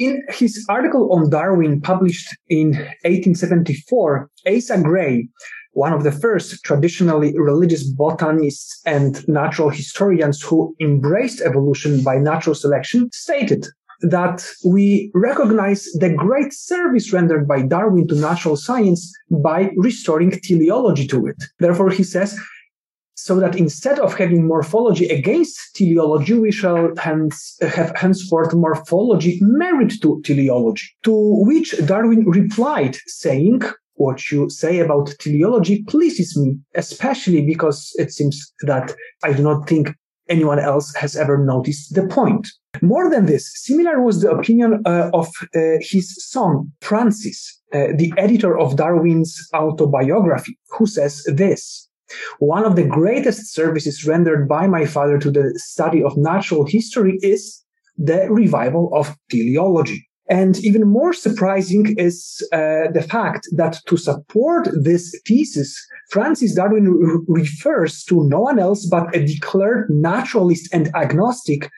In his article on Darwin published in 1874, Asa Gray, one of the first traditionally religious botanists and natural historians who embraced evolution by natural selection, stated that we recognize the great service rendered by Darwin to natural science by restoring teleology to it. Therefore, he says, so that instead of having morphology against teleology, we shall hence have henceforth morphology married to teleology. To which Darwin replied, saying, what you say about teleology pleases me, especially because it seems that I do not think anyone else has ever noticed the point. More than this, similar was the opinion uh, of uh, his son, Francis, uh, the editor of Darwin's autobiography, who says this. One of the greatest services rendered by my father to the study of natural history is the revival of teleology. And even more surprising is uh, the fact that to support this thesis, Francis Darwin re- refers to no one else but a declared naturalist and agnostic,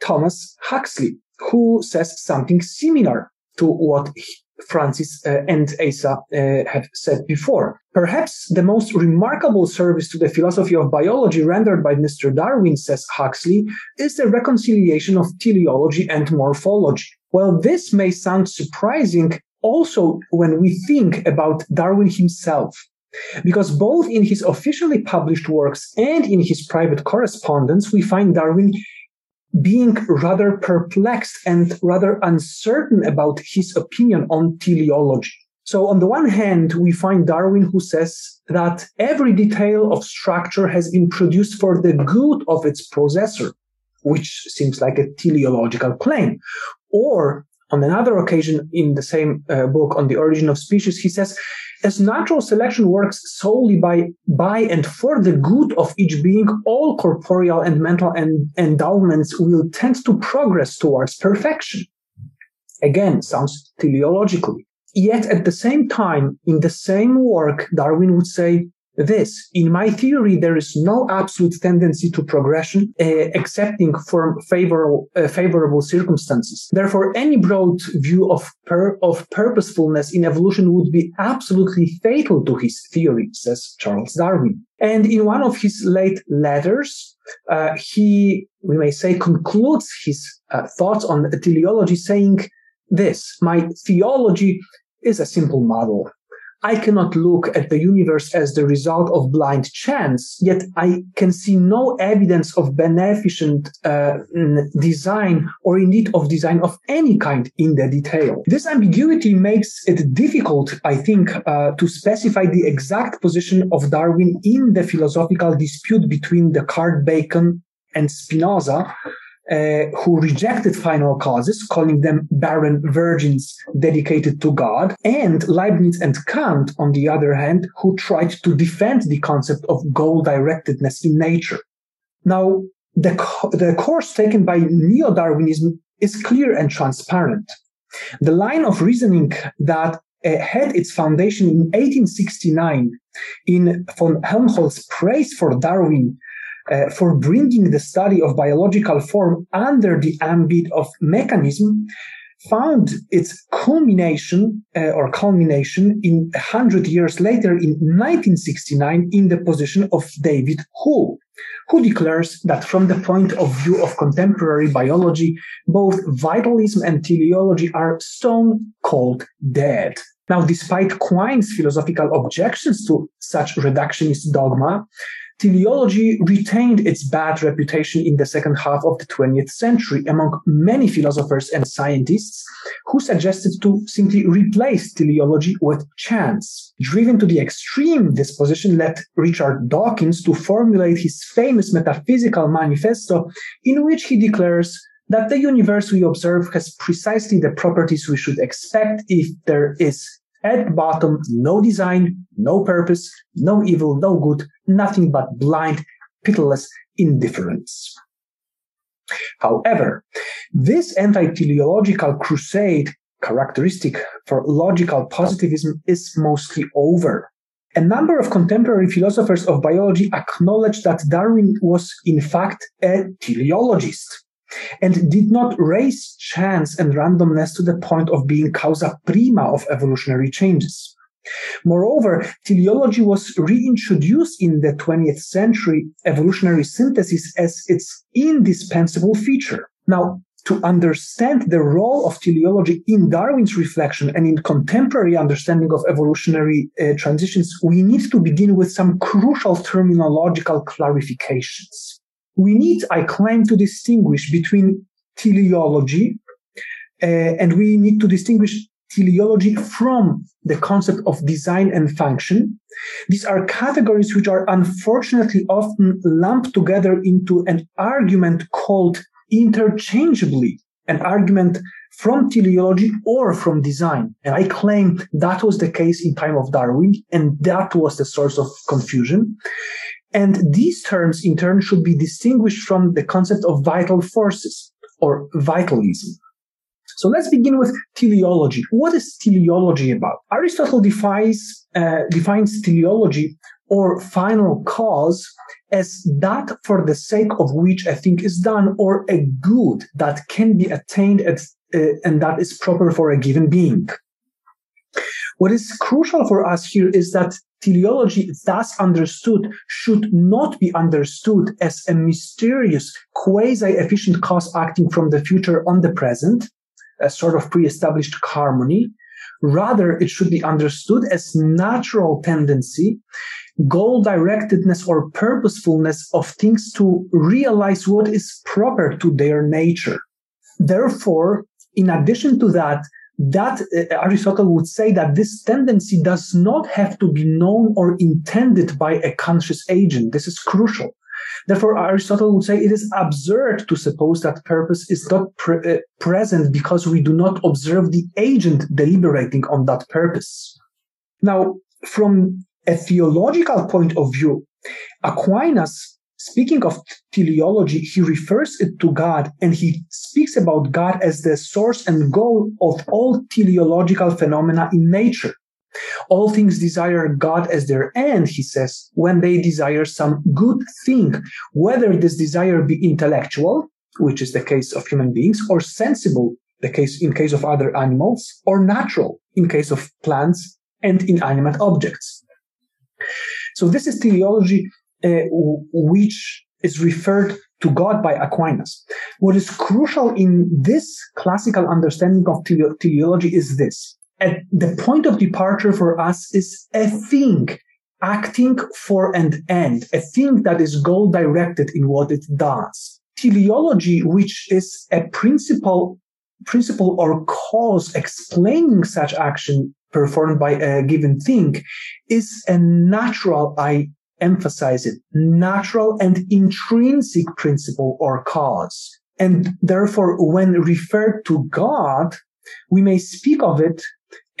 Thomas Huxley, who says something similar to what Francis uh, and Asa uh, have said before. Perhaps the most remarkable service to the philosophy of biology rendered by Mr. Darwin, says Huxley, is the reconciliation of teleology and morphology. Well, this may sound surprising also when we think about Darwin himself. Because both in his officially published works and in his private correspondence, we find Darwin being rather perplexed and rather uncertain about his opinion on teleology. So on the one hand, we find Darwin who says that every detail of structure has been produced for the good of its possessor, which seems like a teleological claim. Or on another occasion in the same uh, book on the origin of species, he says as natural selection works solely by, by and for the good of each being, all corporeal and mental en- endowments will tend to progress towards perfection. Again, sounds teleologically. Yet at the same time, in the same work, Darwin would say, this. In my theory, there is no absolute tendency to progression, uh, excepting for favorable, uh, favorable circumstances. Therefore, any broad view of, per, of purposefulness in evolution would be absolutely fatal to his theory, says Charles Darwin. And in one of his late letters, uh, he, we may say, concludes his uh, thoughts on teleology saying this, my theology is a simple model. I cannot look at the universe as the result of blind chance, yet I can see no evidence of beneficent uh, design or indeed of design of any kind in the detail. This ambiguity makes it difficult, I think, uh, to specify the exact position of Darwin in the philosophical dispute between Descartes, Bacon, and Spinoza, uh, who rejected final causes, calling them barren virgins dedicated to God, and Leibniz and Kant, on the other hand, who tried to defend the concept of goal directedness in nature. Now, the, co- the course taken by neo Darwinism is clear and transparent. The line of reasoning that uh, had its foundation in 1869 in von Helmholtz's praise for Darwin uh, for bringing the study of biological form under the ambit of mechanism found its culmination uh, or culmination in a hundred years later in 1969 in the position of David Hull, who declares that from the point of view of contemporary biology, both vitalism and teleology are stone cold dead. Now, despite Quine's philosophical objections to such reductionist dogma, teleology retained its bad reputation in the second half of the 20th century among many philosophers and scientists who suggested to simply replace teleology with chance. Driven to the extreme, this position led Richard Dawkins to formulate his famous metaphysical manifesto in which he declares that the universe we observe has precisely the properties we should expect if there is at bottom, no design, no purpose, no evil, no good, nothing but blind, pitiless indifference. However, this anti-teleological crusade characteristic for logical positivism is mostly over. A number of contemporary philosophers of biology acknowledge that Darwin was in fact a teleologist. And did not raise chance and randomness to the point of being causa prima of evolutionary changes. Moreover, teleology was reintroduced in the 20th century evolutionary synthesis as its indispensable feature. Now, to understand the role of teleology in Darwin's reflection and in contemporary understanding of evolutionary uh, transitions, we need to begin with some crucial terminological clarifications. We need, I claim, to distinguish between teleology uh, and we need to distinguish teleology from the concept of design and function. These are categories which are unfortunately often lumped together into an argument called interchangeably an argument from teleology or from design. And I claim that was the case in time of Darwin, and that was the source of confusion. And these terms, in turn, should be distinguished from the concept of vital forces or vitalism. So let's begin with teleology. What is teleology about? Aristotle defines, uh, defines teleology or final cause as that for the sake of which a thing is done or a good that can be attained at, uh, and that is proper for a given being. What is crucial for us here is that teleology, thus understood, should not be understood as a mysterious, quasi-efficient cause acting from the future on the present, a sort of pre-established harmony. Rather, it should be understood as natural tendency goal directedness or purposefulness of things to realize what is proper to their nature. Therefore, in addition to that, that uh, Aristotle would say that this tendency does not have to be known or intended by a conscious agent. This is crucial. Therefore, Aristotle would say it is absurd to suppose that purpose is not pre- uh, present because we do not observe the agent deliberating on that purpose. Now, from a theological point of view, Aquinas, speaking of teleology, he refers it to God and he speaks about God as the source and goal of all teleological phenomena in nature. All things desire God as their end, he says, when they desire some good thing, whether this desire be intellectual, which is the case of human beings, or sensible, the case in case of other animals, or natural, in case of plants and inanimate objects. So this is teleology Uh, which is referred to God by Aquinas. What is crucial in this classical understanding of tele- teleology is this. At the point of departure for us is a thing acting for an end, a thing that is goal directed in what it does. Teleology, which is a principle, principle or cause explaining such action, performed by a given thing is a natural, I emphasize it, natural and intrinsic principle or cause. And therefore, when referred to God, we may speak of it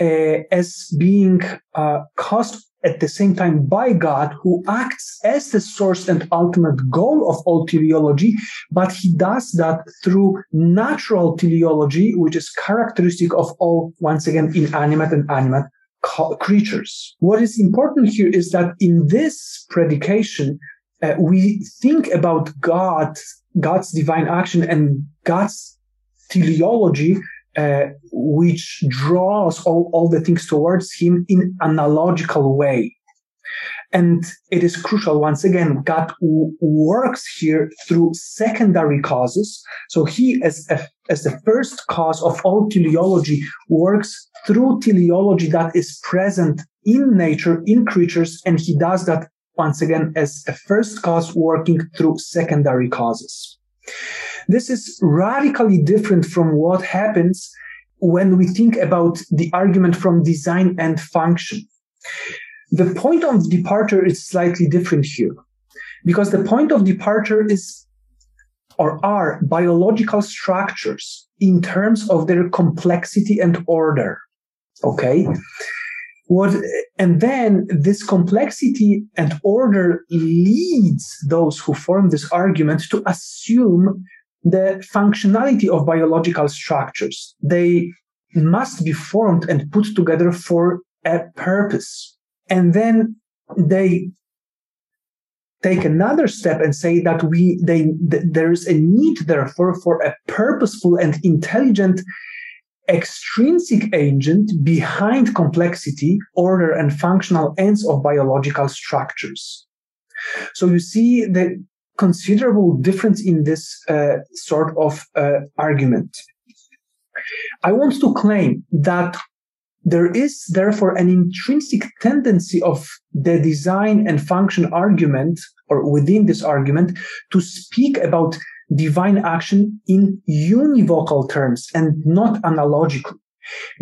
uh, as being uh, caused at the same time by God, who acts as the source and ultimate goal of all teleology, but he does that through natural teleology, which is characteristic of all, once again, inanimate and animate creatures. What is important here is that in this predication, uh, we think about God, God's divine action and God's teleology uh, which draws all, all the things towards him in analogical way. And it is crucial, once again, God works here through secondary causes. So he, as, a, as the first cause of all teleology, works through teleology that is present in nature, in creatures, and he does that once again as a first cause working through secondary causes. This is radically different from what happens when we think about the argument from design and function. The point of departure is slightly different here because the point of departure is or are biological structures in terms of their complexity and order. Okay. What, and then this complexity and order leads those who form this argument to assume the functionality of biological structures. They must be formed and put together for a purpose. And then they take another step and say that we they th- there is a need therefore for a purposeful and intelligent extrinsic agent behind complexity, order, and functional ends of biological structures. So you see the considerable difference in this uh, sort of uh, argument. I want to claim that there is therefore an intrinsic tendency of the design and function argument or within this argument to speak about divine action in univocal terms and not analogically.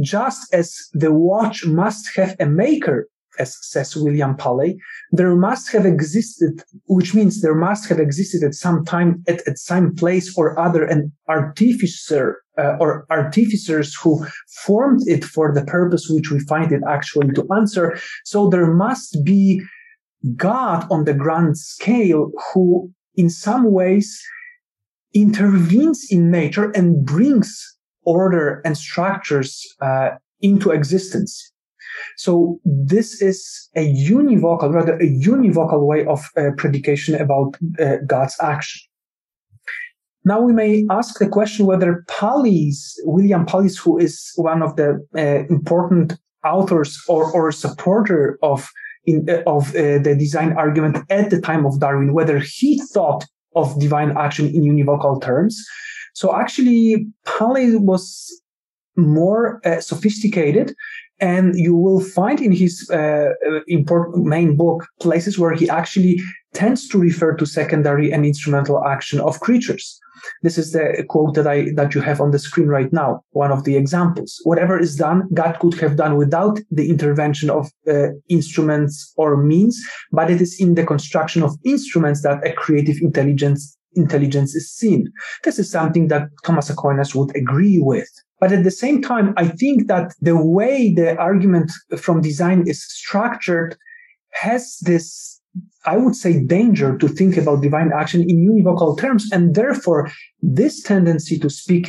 Just as the watch must have a maker, as says William Paley, there must have existed, which means there must have existed at some time, at, at some place or other, an artificer uh, or artificers who formed it for the purpose which we find it actually to answer. So there must be God on the grand scale who in some ways intervenes in nature and brings order and structures uh, into existence. So this is a univocal, rather a univocal way of uh, predication about uh, God's action. Now we may ask the question whether Paley's, William Paley's, who is one of the uh, important authors or, or supporter of in, uh, of uh, the design argument at the time of Darwin, whether he thought of divine action in univocal terms. So actually, Paley was more uh, sophisticated and you will find in his uh, important main book places where he actually tends to refer to secondary and instrumental action of creatures. This is the quote that I that you have on the screen right now. One of the examples. Whatever is done, God could have done without the intervention of uh, instruments or means, but it is in the construction of instruments that a creative intelligence intelligence is seen. This is something that Thomas Aquinas would agree with. But at the same time, I think that the way the argument from design is structured has this, I would say, danger to think about divine action in univocal terms. And therefore, this tendency to speak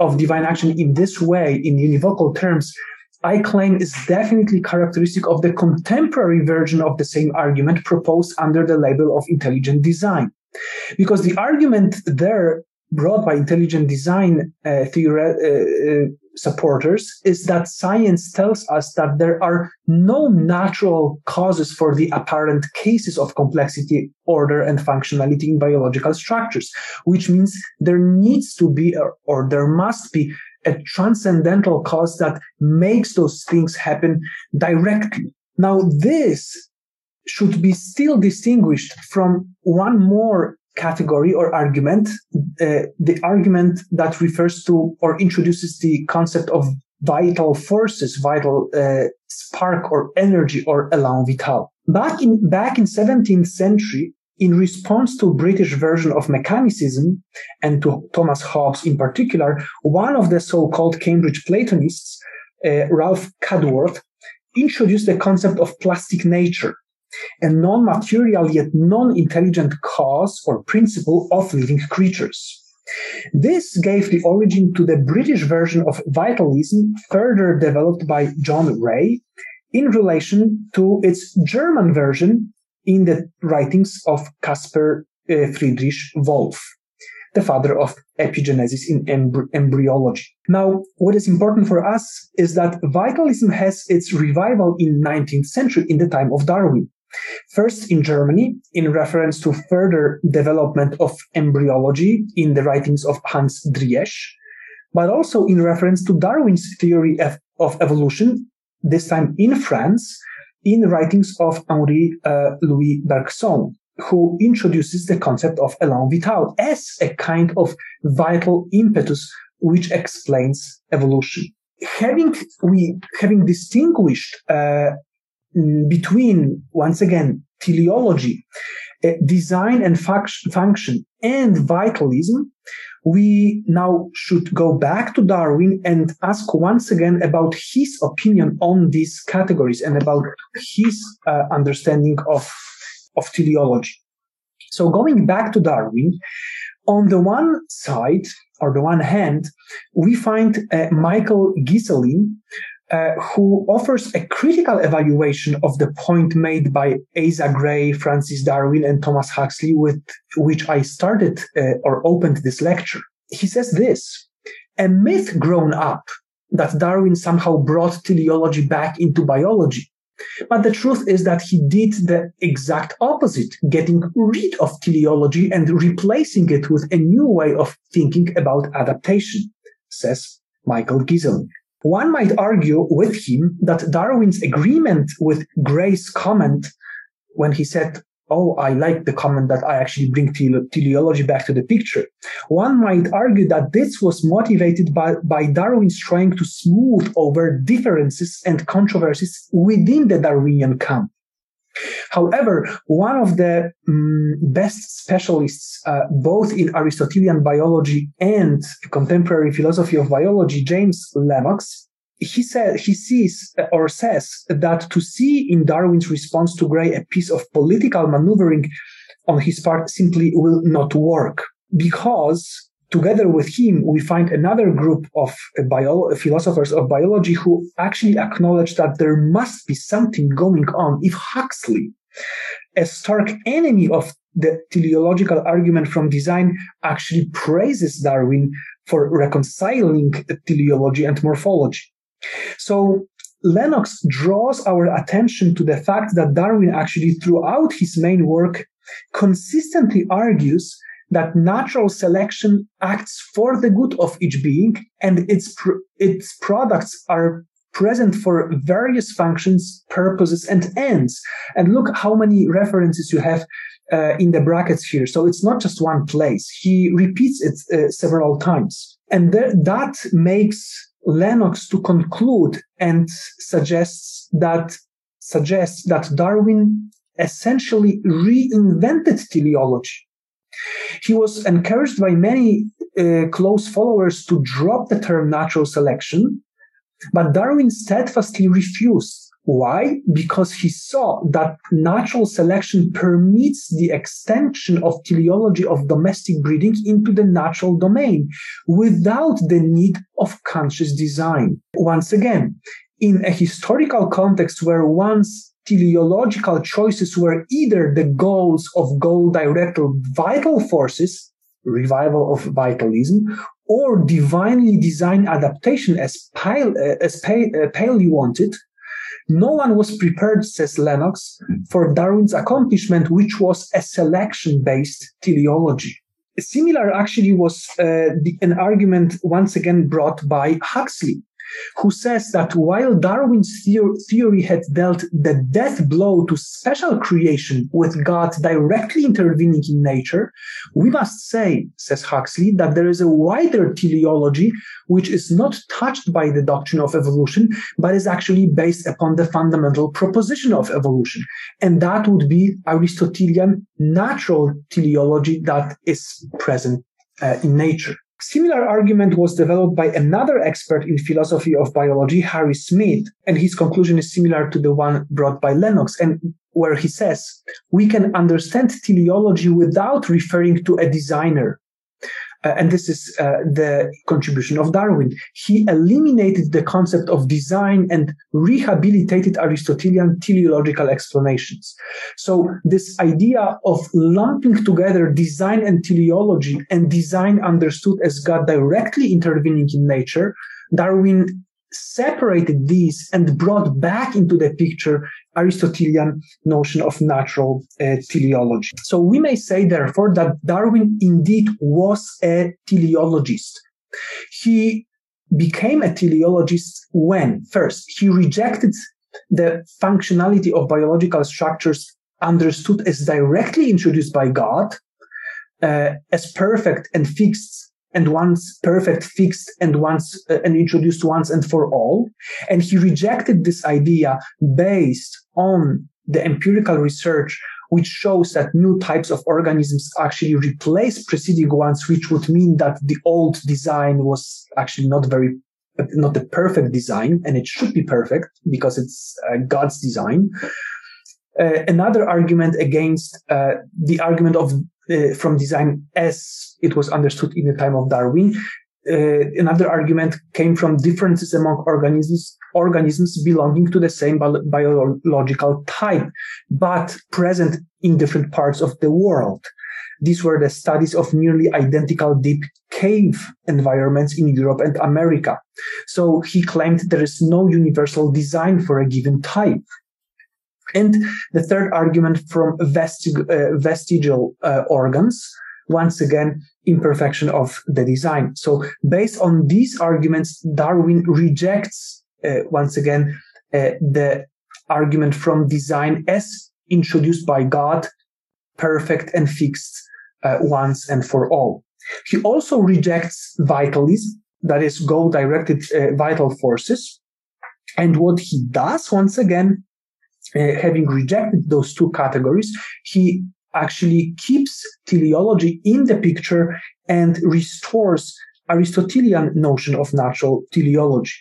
of divine action in this way, in univocal terms, I claim is definitely characteristic of the contemporary version of the same argument proposed under the label of intelligent design. Because the argument there brought by intelligent design uh, theory uh, uh, supporters is that science tells us that there are no natural causes for the apparent cases of complexity, order, and functionality in biological structures, which means there needs to be or, or there must be a transcendental cause that makes those things happen directly. Now, this should be still distinguished from one more category or argument, uh, the argument that refers to or introduces the concept of vital forces, vital uh, spark or energy or élan vital. Back in back in 17th century, in response to British version of mechanicism and to Thomas Hobbes in particular, one of the so-called Cambridge Platonists, uh, Ralph Cudworth, introduced the concept of plastic nature a non-material yet non-intelligent cause or principle of living creatures. This gave the origin to the British version of vitalism, further developed by John Ray, in relation to its German version in the writings of Caspar uh, Friedrich Wolff, the father of epigenesis in embryology. Now, what is important for us is that vitalism has its revival in 19th century in the time of Darwin. First in Germany, in reference to further development of embryology in the writings of Hans Driesch, but also in reference to Darwin's theory of, of evolution, this time in France, in the writings of Henri uh, Louis Bergson, who introduces the concept of élan vital as a kind of vital impetus which explains evolution. Having we having distinguished uh, between, once again, teleology, uh, design and function, and vitalism, we now should go back to Darwin and ask once again about his opinion on these categories and about his uh, understanding of, of teleology. So going back to Darwin, on the one side, or the one hand, we find uh, Michael Ghiselin, uh, who offers a critical evaluation of the point made by Asa Gray, Francis Darwin, and Thomas Huxley, with which I started uh, or opened this lecture. He says this a myth grown up that Darwin somehow brought teleology back into biology. But the truth is that he did the exact opposite, getting rid of teleology and replacing it with a new way of thinking about adaptation, says Michael Gieseling. One might argue with him that Darwin's agreement with Gray's comment when he said, Oh, I like the comment that I actually bring teleology back to the picture. One might argue that this was motivated by, by Darwin's trying to smooth over differences and controversies within the Darwinian camp. However, one of the um, best specialists, uh, both in Aristotelian biology and contemporary philosophy of biology, James Lennox, he said he sees uh, or says that to see in Darwin's response to Gray a piece of political maneuvering on his part simply will not work because together with him, we find another group of uh, bio- uh, philosophers of biology who actually acknowledge that there must be something going on if Huxley, a stark enemy of the teleological argument from design, actually praises Darwin for reconciling teleology and morphology. So Lennox draws our attention to the fact that Darwin actually throughout his main work consistently argues that natural selection acts for the good of each being and its, pr- its products are present for various functions, purposes, and ends. And look how many references you have uh, in the brackets here. So it's not just one place. He repeats it uh, several times. And th- that makes Lennox to conclude and suggests that suggests that Darwin essentially reinvented teleology he was encouraged by many uh, close followers to drop the term natural selection, but Darwin steadfastly refused. Why? Because he saw that natural selection permits the extension of teleology of domestic breeding into the natural domain without the need of conscious design. Once again, in a historical context where one's teleological choices were either the goals of goal-directed vital forces, revival of vitalism, or divinely designed adaptation as, Pale, uh, as uh, Paley wanted, no one was prepared, says Lennox, for Darwin's accomplishment, which was a selection-based teleology. Similar actually was uh, the, an argument once again brought by Huxley, who says that while Darwin's theory had dealt the death blow to special creation with God directly intervening in nature, we must say, says Huxley, that there is a wider teleology which is not touched by the doctrine of evolution, but is actually based upon the fundamental proposition of evolution. And that would be Aristotelian natural teleology that is present uh, in nature. Similar argument was developed by another expert in philosophy of biology, Harry Smith, and his conclusion is similar to the one brought by Lennox, and where he says, we can understand teleology without referring to a designer. Uh, and this is uh, the contribution of Darwin. He eliminated the concept of design and rehabilitated Aristotelian teleological explanations. So this idea of lumping together design and teleology and design understood as God directly intervening in nature, Darwin separated these and brought back into the picture Aristotelian notion of natural uh, teleology. So we may say, therefore, that Darwin indeed was a teleologist. He became a teleologist when, first, he rejected the functionality of biological structures understood as directly introduced by God, uh, as perfect and fixed and once perfect, fixed, and once uh, and introduced once and for all. And he rejected this idea based on the empirical research, which shows that new types of organisms actually replace preceding ones, which would mean that the old design was actually not very not the perfect design, and it should be perfect because it's uh, God's design. Uh, another argument against uh, the argument of uh, from design as it was understood in the time of Darwin uh, another argument came from differences among organisms organisms belonging to the same biological type, but present in different parts of the world. These were the studies of nearly identical deep cave environments in Europe and America. So he claimed there is no universal design for a given type. And the third argument from vestig- uh, vestigial uh, organs, once again, imperfection of the design. So based on these arguments, Darwin rejects, uh, once again, uh, the argument from design as introduced by God, perfect and fixed uh, once and for all. He also rejects vitalism, that is, goal directed uh, vital forces. And what he does, once again, uh, having rejected those two categories, he actually keeps teleology in the picture and restores Aristotelian notion of natural teleology.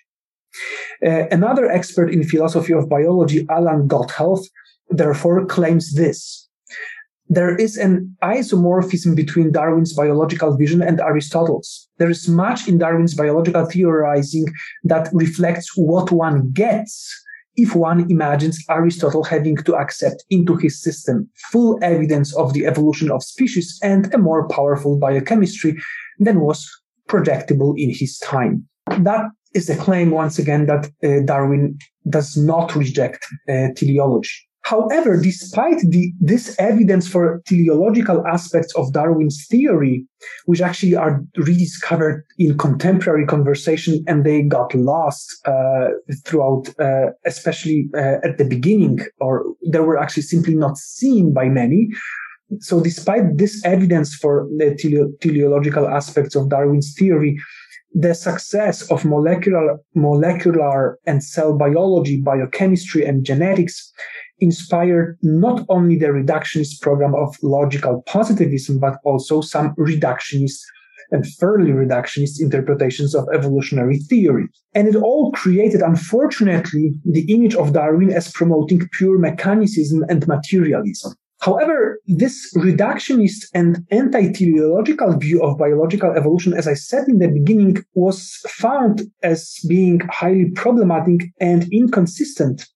Uh, another expert in philosophy of biology, Alan Gotthelf, therefore claims this. There is an isomorphism between Darwin's biological vision and Aristotle's. There is much in Darwin's biological theorizing that reflects what one gets if one imagines Aristotle having to accept into his system full evidence of the evolution of species and a more powerful biochemistry than was projectable in his time. That is a claim, once again, that uh, Darwin does not reject uh, teleology. However, despite the, this evidence for teleological aspects of Darwin's theory, which actually are rediscovered in contemporary conversation and they got lost uh, throughout, uh, especially uh, at the beginning, or they were actually simply not seen by many. So, despite this evidence for the tele- teleological aspects of Darwin's theory, the success of molecular, molecular and cell biology, biochemistry, and genetics inspired not only the reductionist program of logical positivism, but also some reductionist and fairly reductionist interpretations of evolutionary theory. And it all created, unfortunately, the image of Darwin as promoting pure mechanicism and materialism. However, this reductionist and anti-teleological view of biological evolution, as I said in the beginning, was found as being highly problematic and inconsistent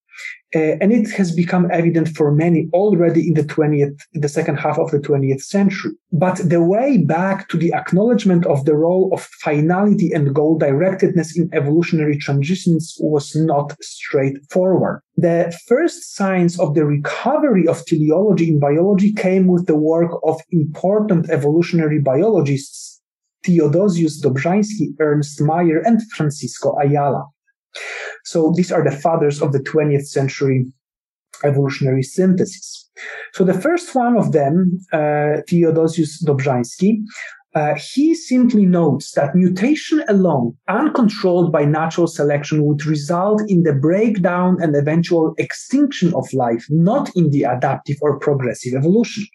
uh, and it has become evident for many already in the 20th, the second half of the 20th century. But the way back to the acknowledgement of the role of finality and goal directedness in evolutionary transitions was not straightforward. The first signs of the recovery of teleology in biology came with the work of important evolutionary biologists Theodosius Dobrzański, Ernst Mayr, and Francisco Ayala. So these are the fathers of the 20th century evolutionary synthesis. So the first one of them, uh, Theodosius Dobrzański, uh, he simply notes that mutation alone, uncontrolled by natural selection, would result in the breakdown and eventual extinction of life, not in the adaptive or progressive evolution.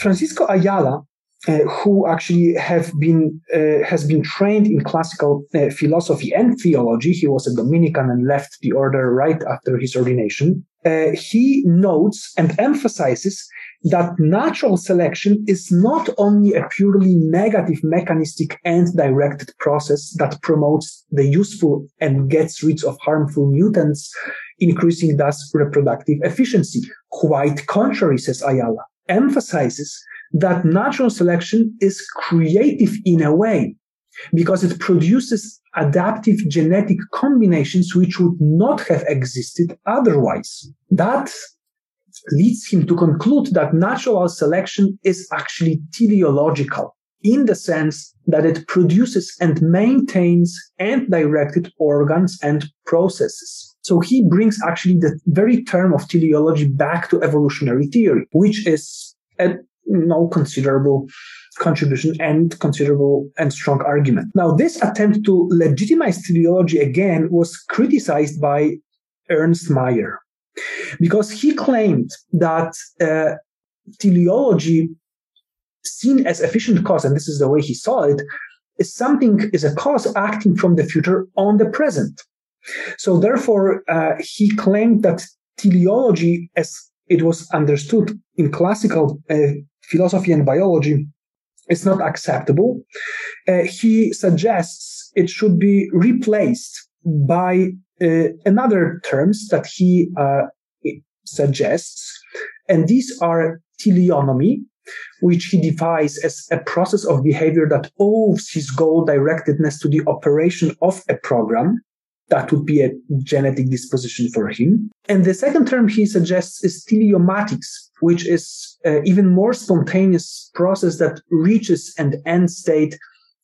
Francisco Ayala uh, who actually have been uh, has been trained in classical uh, philosophy and theology. He was a Dominican and left the order right after his ordination. Uh, he notes and emphasizes that natural selection is not only a purely negative mechanistic and directed process that promotes the useful and gets rid of harmful mutants, increasing thus reproductive efficiency. Quite contrary, says Ayala, emphasizes that natural selection is creative in a way because it produces adaptive genetic combinations which would not have existed otherwise. That leads him to conclude that natural selection is actually teleological in the sense that it produces and maintains and directed organs and processes. So he brings actually the very term of teleology back to evolutionary theory, which is a no considerable contribution and considerable and strong argument. Now, this attempt to legitimize teleology again was criticized by Ernst Mayr because he claimed that uh, teleology seen as efficient cause, and this is the way he saw it, is something, is a cause acting from the future on the present. So therefore, uh, he claimed that teleology as it was understood in classical uh, philosophy and biology is not acceptable. Uh, he suggests it should be replaced by uh, another terms that he uh, suggests, and these are teleonomy, which he defines as a process of behavior that owes his goal directedness to the operation of a program. That would be a genetic disposition for him. And the second term he suggests is teleomatics, which is uh, even more spontaneous process that reaches an end state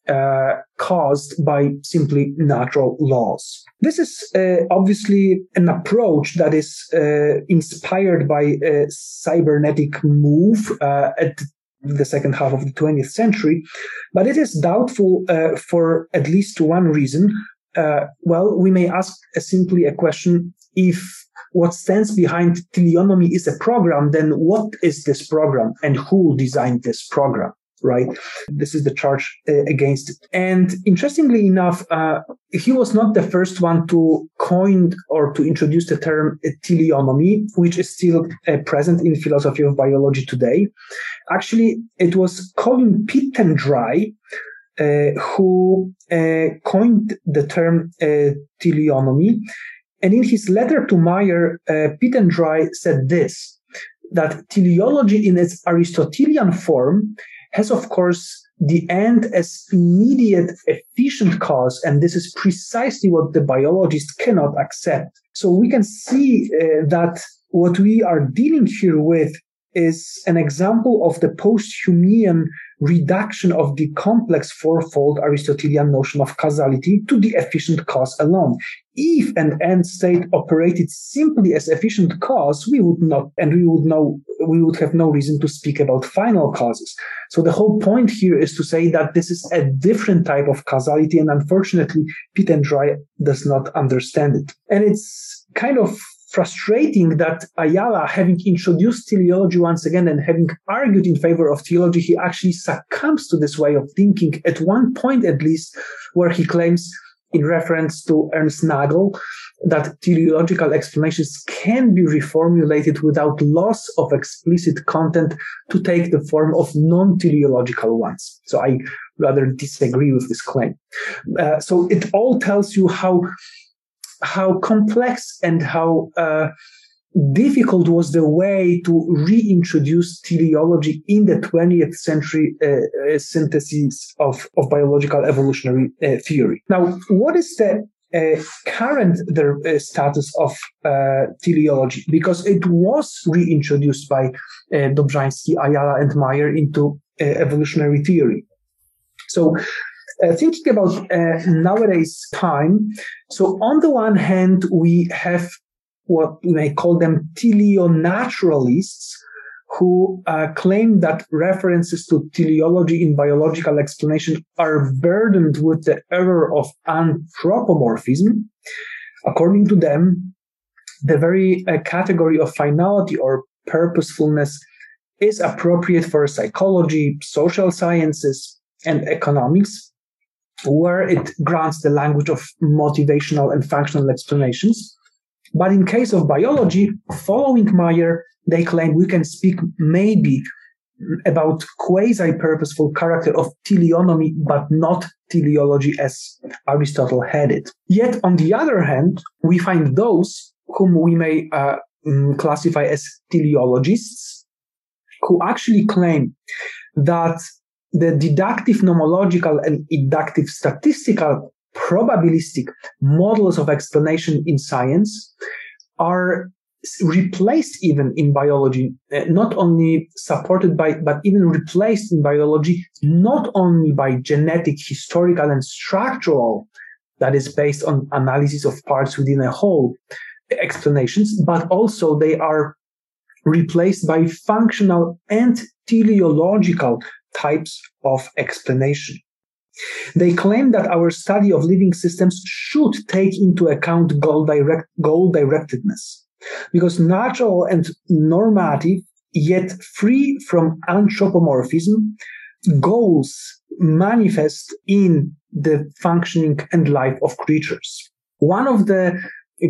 uh, caused by simply natural laws. This is uh, obviously an approach that is uh, inspired by a cybernetic move uh, at the second half of the 20th century, but it is doubtful uh, for at least one reason. Uh, well, we may ask simply a question if what stands behind teleonomy is a program, then what is this program and who designed this program? right? This is the charge uh, against it. And interestingly enough, uh, he was not the first one to coin or to introduce the term teleonomy, which is still uh, present in philosophy of biology today. Actually, it was Colin Pittendrigh uh, who coined the term teleonomy. And in his letter to Mayr, uh, said this, that teleology in its Aristotelian form has, of course, the end as immediate efficient cause. And this is precisely what the biologist cannot accept. So we can see uh, that what we are dealing here with is an example of the post-Humean reduction of the complex fourfold Aristotelian notion of causality to the efficient cause alone. If an end state operated simply as efficient cause, we would not, and we would know, we would have no reason to speak about final causes. So the whole point here is to say that this is a different type of causality, and unfortunately, Pittendrigh does not understand it. And it's kind of frustrating that Ayala, having introduced teleology once again and having argued in favor of theology, he actually succumbs to this way of thinking at one point, at least, where he claims in reference to Ernst Nagel that teleological explanations can be reformulated without loss of explicit content to take the form of non-teleological ones. So I rather disagree with this claim. Uh, so it all tells you how how complex and how uh, difficult was the way to reintroduce teleology in the 20th century uh, uh, synthesis of, of biological evolutionary uh, theory. Now, what is the uh, current the uh, status of uh, teleology? Because it was reintroduced by Dobrzański, Ayala, and Mayr into evolutionary theory. So uh, thinking about uh, nowadays time, so on the one hand, we have what we may call them teleonaturalists who uh, claim that references to teleology in biological explanation are burdened with the error of anthropomorphism. According to them, the very uh, category of finality or purposefulness is appropriate for psychology, social sciences, and economics, where it grants the language of motivational and functional explanations. But in case of biology, following Mayr, they claim we can speak maybe about quasi-purposeful character of teleonomy, but not teleology as Aristotle had it. Yet, on the other hand, we find those whom we may uh, mm, classify as teleologists, who actually claim that the deductive nomological and inductive statistical probabilistic models of explanation in science are replaced even in biology, uh, not only supported by, but even replaced in biology, not only by genetic, historical, and structural, that is based on analysis of parts within a whole explanations, but also they are replaced by functional and teleological types of explanation. They claim that our study of living systems should take into account goal, direct, goal directedness because natural and normative, yet free from anthropomorphism, goals manifest in the functioning and life of creatures. One of the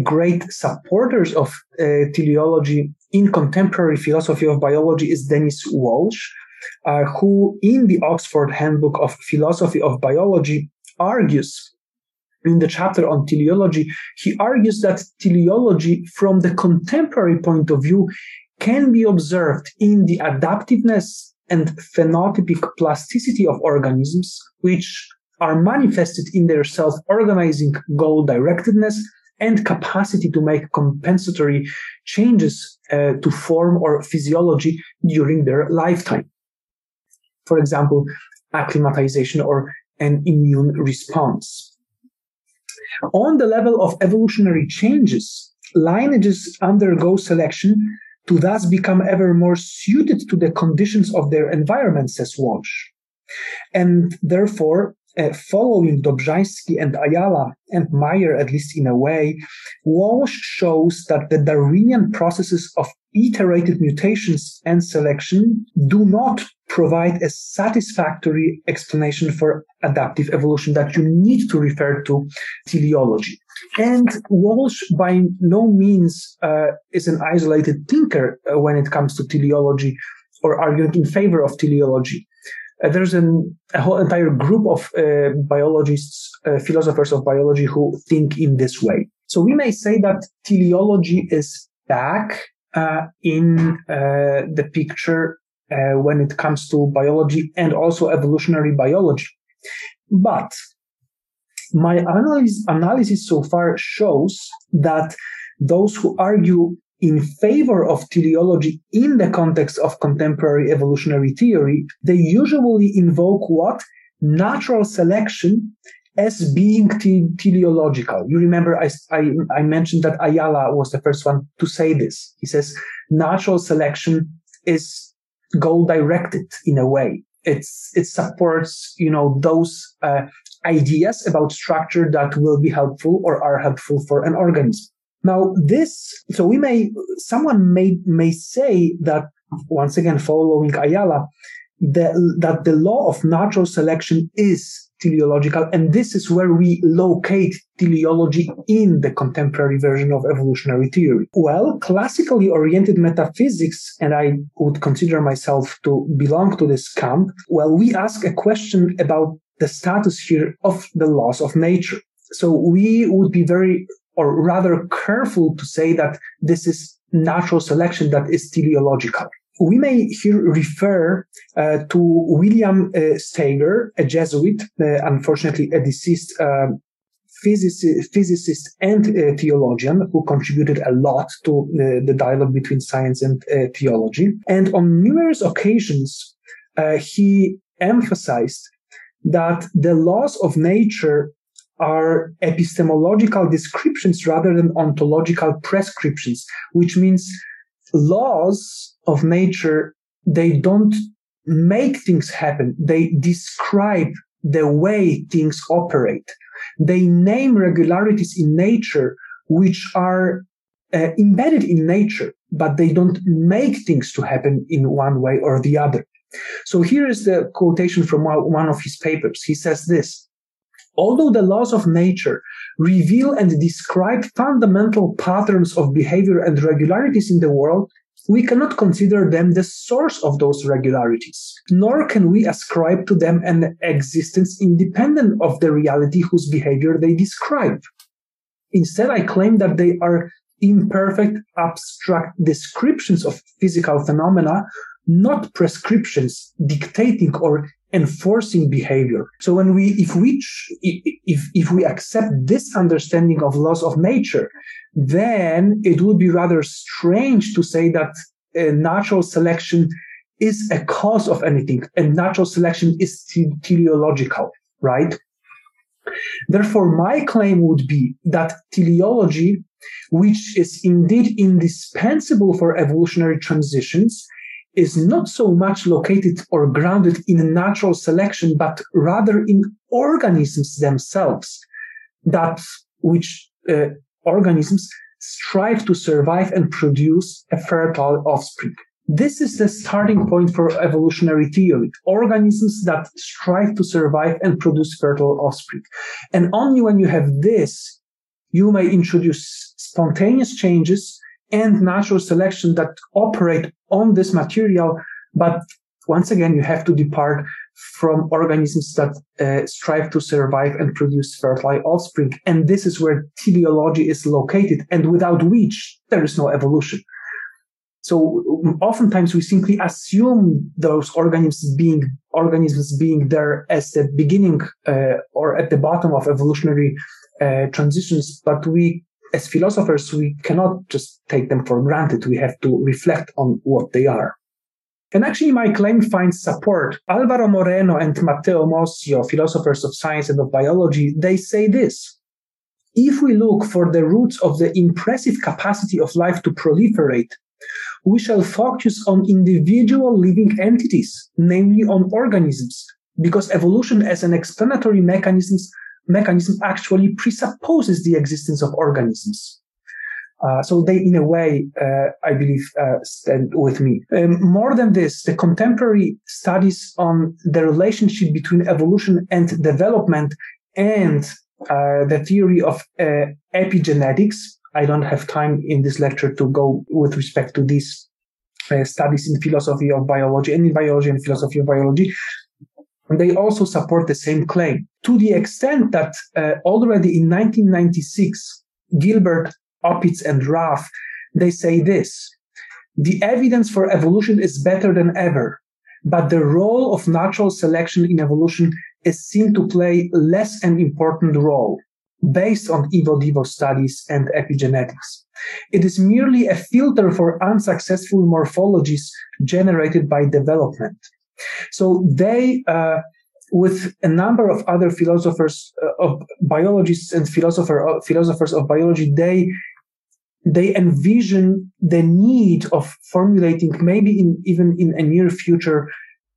great supporters of uh, teleology in contemporary philosophy of biology is Dennis Walsh, uh, who in the Oxford Handbook of Philosophy of Biology argues in the chapter on teleology, he argues that teleology from the contemporary point of view can be observed in the adaptiveness and phenotypic plasticity of organisms, which are manifested in their self-organizing goal-directedness and capacity to make compensatory changes uh, to form or physiology during their lifetime. For example, acclimatization or an immune response. On the level of evolutionary changes, lineages undergo selection to thus become ever more suited to the conditions of their environment, says Walsh. And therefore, uh, following Dobzhansky and Ayala and Mayr, at least in a way, Walsh shows that the Darwinian processes of iterated mutations and selection do not provide a satisfactory explanation for adaptive evolution that you need to refer to teleology. And Walsh by no means uh, is an isolated thinker uh, when it comes to teleology or arguing in favor of teleology. Uh, there's an, a whole entire group of uh, biologists, uh, philosophers of biology who think in this way. So we may say that teleology is back uh, in uh, the picture uh, when it comes to biology and also evolutionary biology. But my analysis, analysis so far shows that those who argue in favor of teleology in the context of contemporary evolutionary theory, they usually invoke what? Natural selection as being te- teleological. You remember I, I, I mentioned that Ayala was the first one to say this. He says natural selection is goal directed in a way. It's, it supports, you know, those uh, ideas about structure that will be helpful or are helpful for an organism. Now, this, so we may, someone may, may say that once again, following Ayala, the, that the law of natural selection is teleological. And this is where we locate teleology in the contemporary version of evolutionary theory. Well, classically oriented metaphysics, and I would consider myself to belong to this camp, well, we ask a question about the status here of the laws of nature. So we would be very, or rather careful to say that this is natural selection that is teleological we may here refer uh, to William uh, Stoeger, a Jesuit, uh, unfortunately a deceased uh, physicist, and uh, theologian who contributed a lot to the dialogue between science and uh, theology. And on numerous occasions, he emphasized that the laws of nature are epistemological descriptions rather than ontological prescriptions, which means laws of nature, they don't make things happen. They describe the way things operate. They name regularities in nature, which are uh, embedded in nature, but they don't make things to happen in one way or the other. So here is the quotation from one of his papers. He says this, although the laws of nature reveal and describe fundamental patterns of behavior and regularities in the world, we cannot consider them the source of those regularities, nor can we ascribe to them an existence independent of the reality whose behavior they describe. Instead, I claim that they are imperfect, abstract descriptions of physical phenomena, not prescriptions dictating or enforcing behavior. So when we, if we, if, if we accept this understanding of laws of nature, then it would be rather strange to say that uh, natural selection is a cause of anything and natural selection is teleological, right? Therefore, my claim would be that teleology, which is indeed indispensable for evolutionary transitions, is not so much located or grounded in natural selection, but rather in organisms themselves, that which uh, organisms strive to survive and produce a fertile offspring. This is the starting point for evolutionary theory. Organisms that strive to survive and produce fertile offspring. And only when you have this, you may introduce spontaneous changes and natural selection that operate on this material, but once again, you have to depart from organisms that uh, strive to survive and produce fertile offspring. And this is where teleology is located and without which there is no evolution. So oftentimes we simply assume those organisms being organisms being there as the beginning uh, or at the bottom of evolutionary uh, transitions, but we as philosophers we cannot just take them for granted. We have to reflect on what they are. And actually, my claim finds support. Alvaro Moreno and Matteo Mossio, philosophers of science and of biology, they say this. If we look for the roots of the impressive capacity of life to proliferate, we shall focus on individual living entities, namely on organisms, because evolution as an explanatory mechanism, mechanism actually presupposes the existence of organisms. Uh, so they, in a way, uh, I believe, uh, stand with me. Um, more than this, the contemporary studies on the relationship between evolution and development and uh, the theory of uh, epigenetics. I don't have time in this lecture to go with respect to these studies in philosophy of biology and in biology and philosophy of biology. They also support the same claim to the extent that uh, already in 1996, Gilbert Opitz and Raff, they say this. The evidence for evolution is better than ever, but the role of natural selection in evolution is seen to play less an important role based on Evo Devo studies and epigenetics. It is merely a filter for unsuccessful morphologies generated by development. So they, uh, with a number of other philosophers uh, of biologists and philosopher, uh, philosophers of biology, they they envision the need of formulating maybe in even in a near future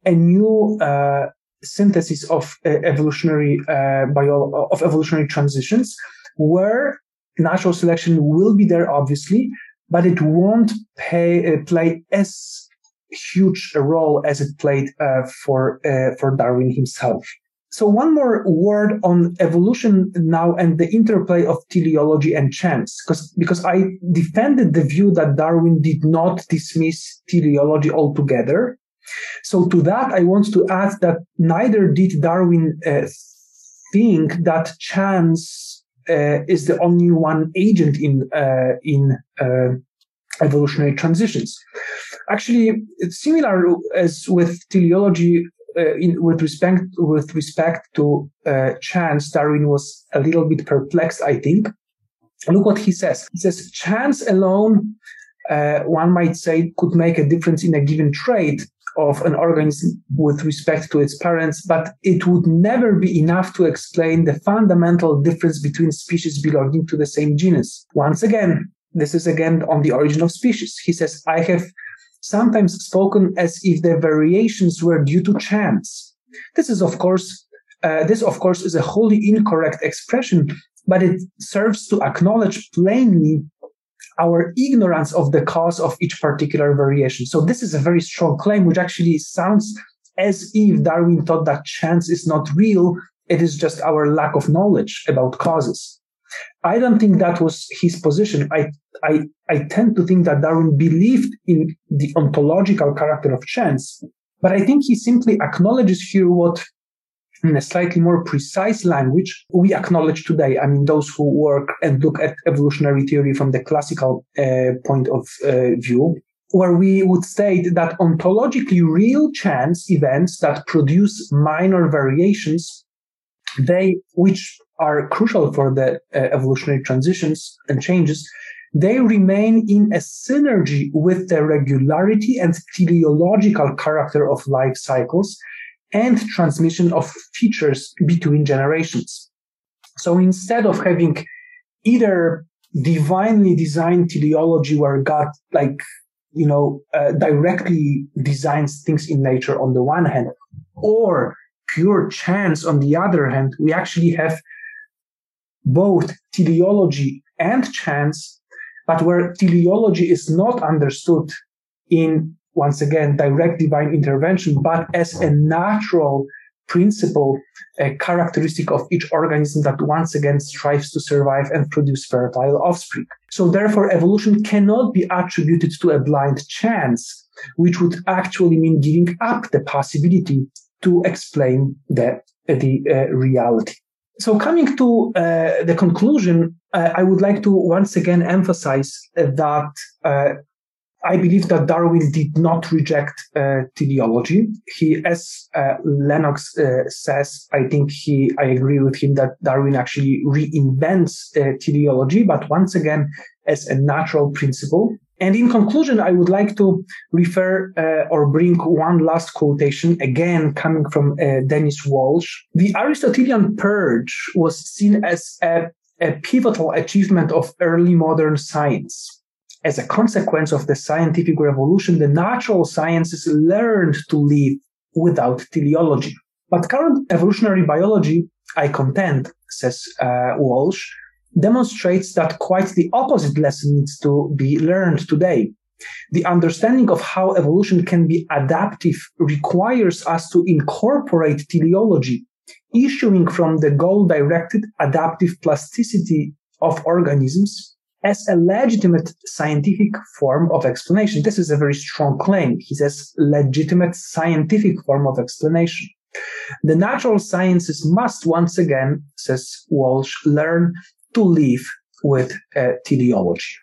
a new uh, synthesis of uh, evolutionary uh, bio of evolutionary transitions where natural selection will be there obviously but it won't pay, uh, play as huge role as it played uh, for uh, for Darwin himself so one more word on evolution now and the interplay of teleology and chance, because because I defended the view that Darwin did not dismiss teleology altogether. So to that, I want to add that neither did Darwin uh, think that chance uh, is the only one agent in uh, in uh, evolutionary transitions. Actually, it's similar as with teleology uh, in, with respect with respect to uh, chance, Darwin was a little bit perplexed. I think. Look what he says. He says chance alone, uh, one might say, could make a difference in a given trait of an organism with respect to its parents, but it would never be enough to explain the fundamental difference between species belonging to the same genus. Once again, this is again on the origin of species. He says, I have sometimes spoken as if the variations were due to chance. This is, of course, uh, this, of course, is a wholly incorrect expression, but it serves to acknowledge plainly our ignorance of the cause of each particular variation. So this is a very strong claim, which actually sounds as if Darwin thought that chance is not real. It is just our lack of knowledge about causes. I don't think that was his position. I, I, I tend to think that Darwin believed in the ontological character of chance, but I think he simply acknowledges here what in a slightly more precise language we acknowledge today. I mean, those who work and look at evolutionary theory from the classical uh, point of uh, view, where we would state that ontologically real chance events that produce minor variations, they, which are crucial for the uh, evolutionary transitions and changes, they remain in a synergy with the regularity and teleological character of life cycles and transmission of features between generations. So instead of having either divinely designed teleology where God, like, you know, uh, directly designs things in nature on the one hand, or pure chance on the other hand, we actually have both teleology and chance, but where teleology is not understood in, once again, direct divine intervention, but as a natural principle, a characteristic of each organism that once again strives to survive and produce fertile offspring. So therefore, evolution cannot be attributed to a blind chance, which would actually mean giving up the possibility to explain the, the uh, reality. So coming to uh, the conclusion, uh, I would like to once again emphasize that uh, I believe that Darwin did not reject uh, teleology. He, as uh, Lennox uh, says, I think he, I agree with him that Darwin actually reinvents teleology, but once again, as a natural principle. And in conclusion, I would like to refer uh, or bring one last quotation, again coming from uh, Denis Walsh. The Aristotelian purge was seen as a, a pivotal achievement of early modern science as a consequence of the scientific revolution, the natural sciences learned to live without teleology. But current evolutionary biology, I contend, says uh, Walsh, demonstrates that quite the opposite lesson needs to be learned today. The understanding of how evolution can be adaptive requires us to incorporate teleology, issuing from the goal directed adaptive plasticity of organisms as a legitimate scientific form of explanation. This is a very strong claim. He says legitimate scientific form of explanation. The natural sciences must once again, says Walsh, learn to live with uh, teleology.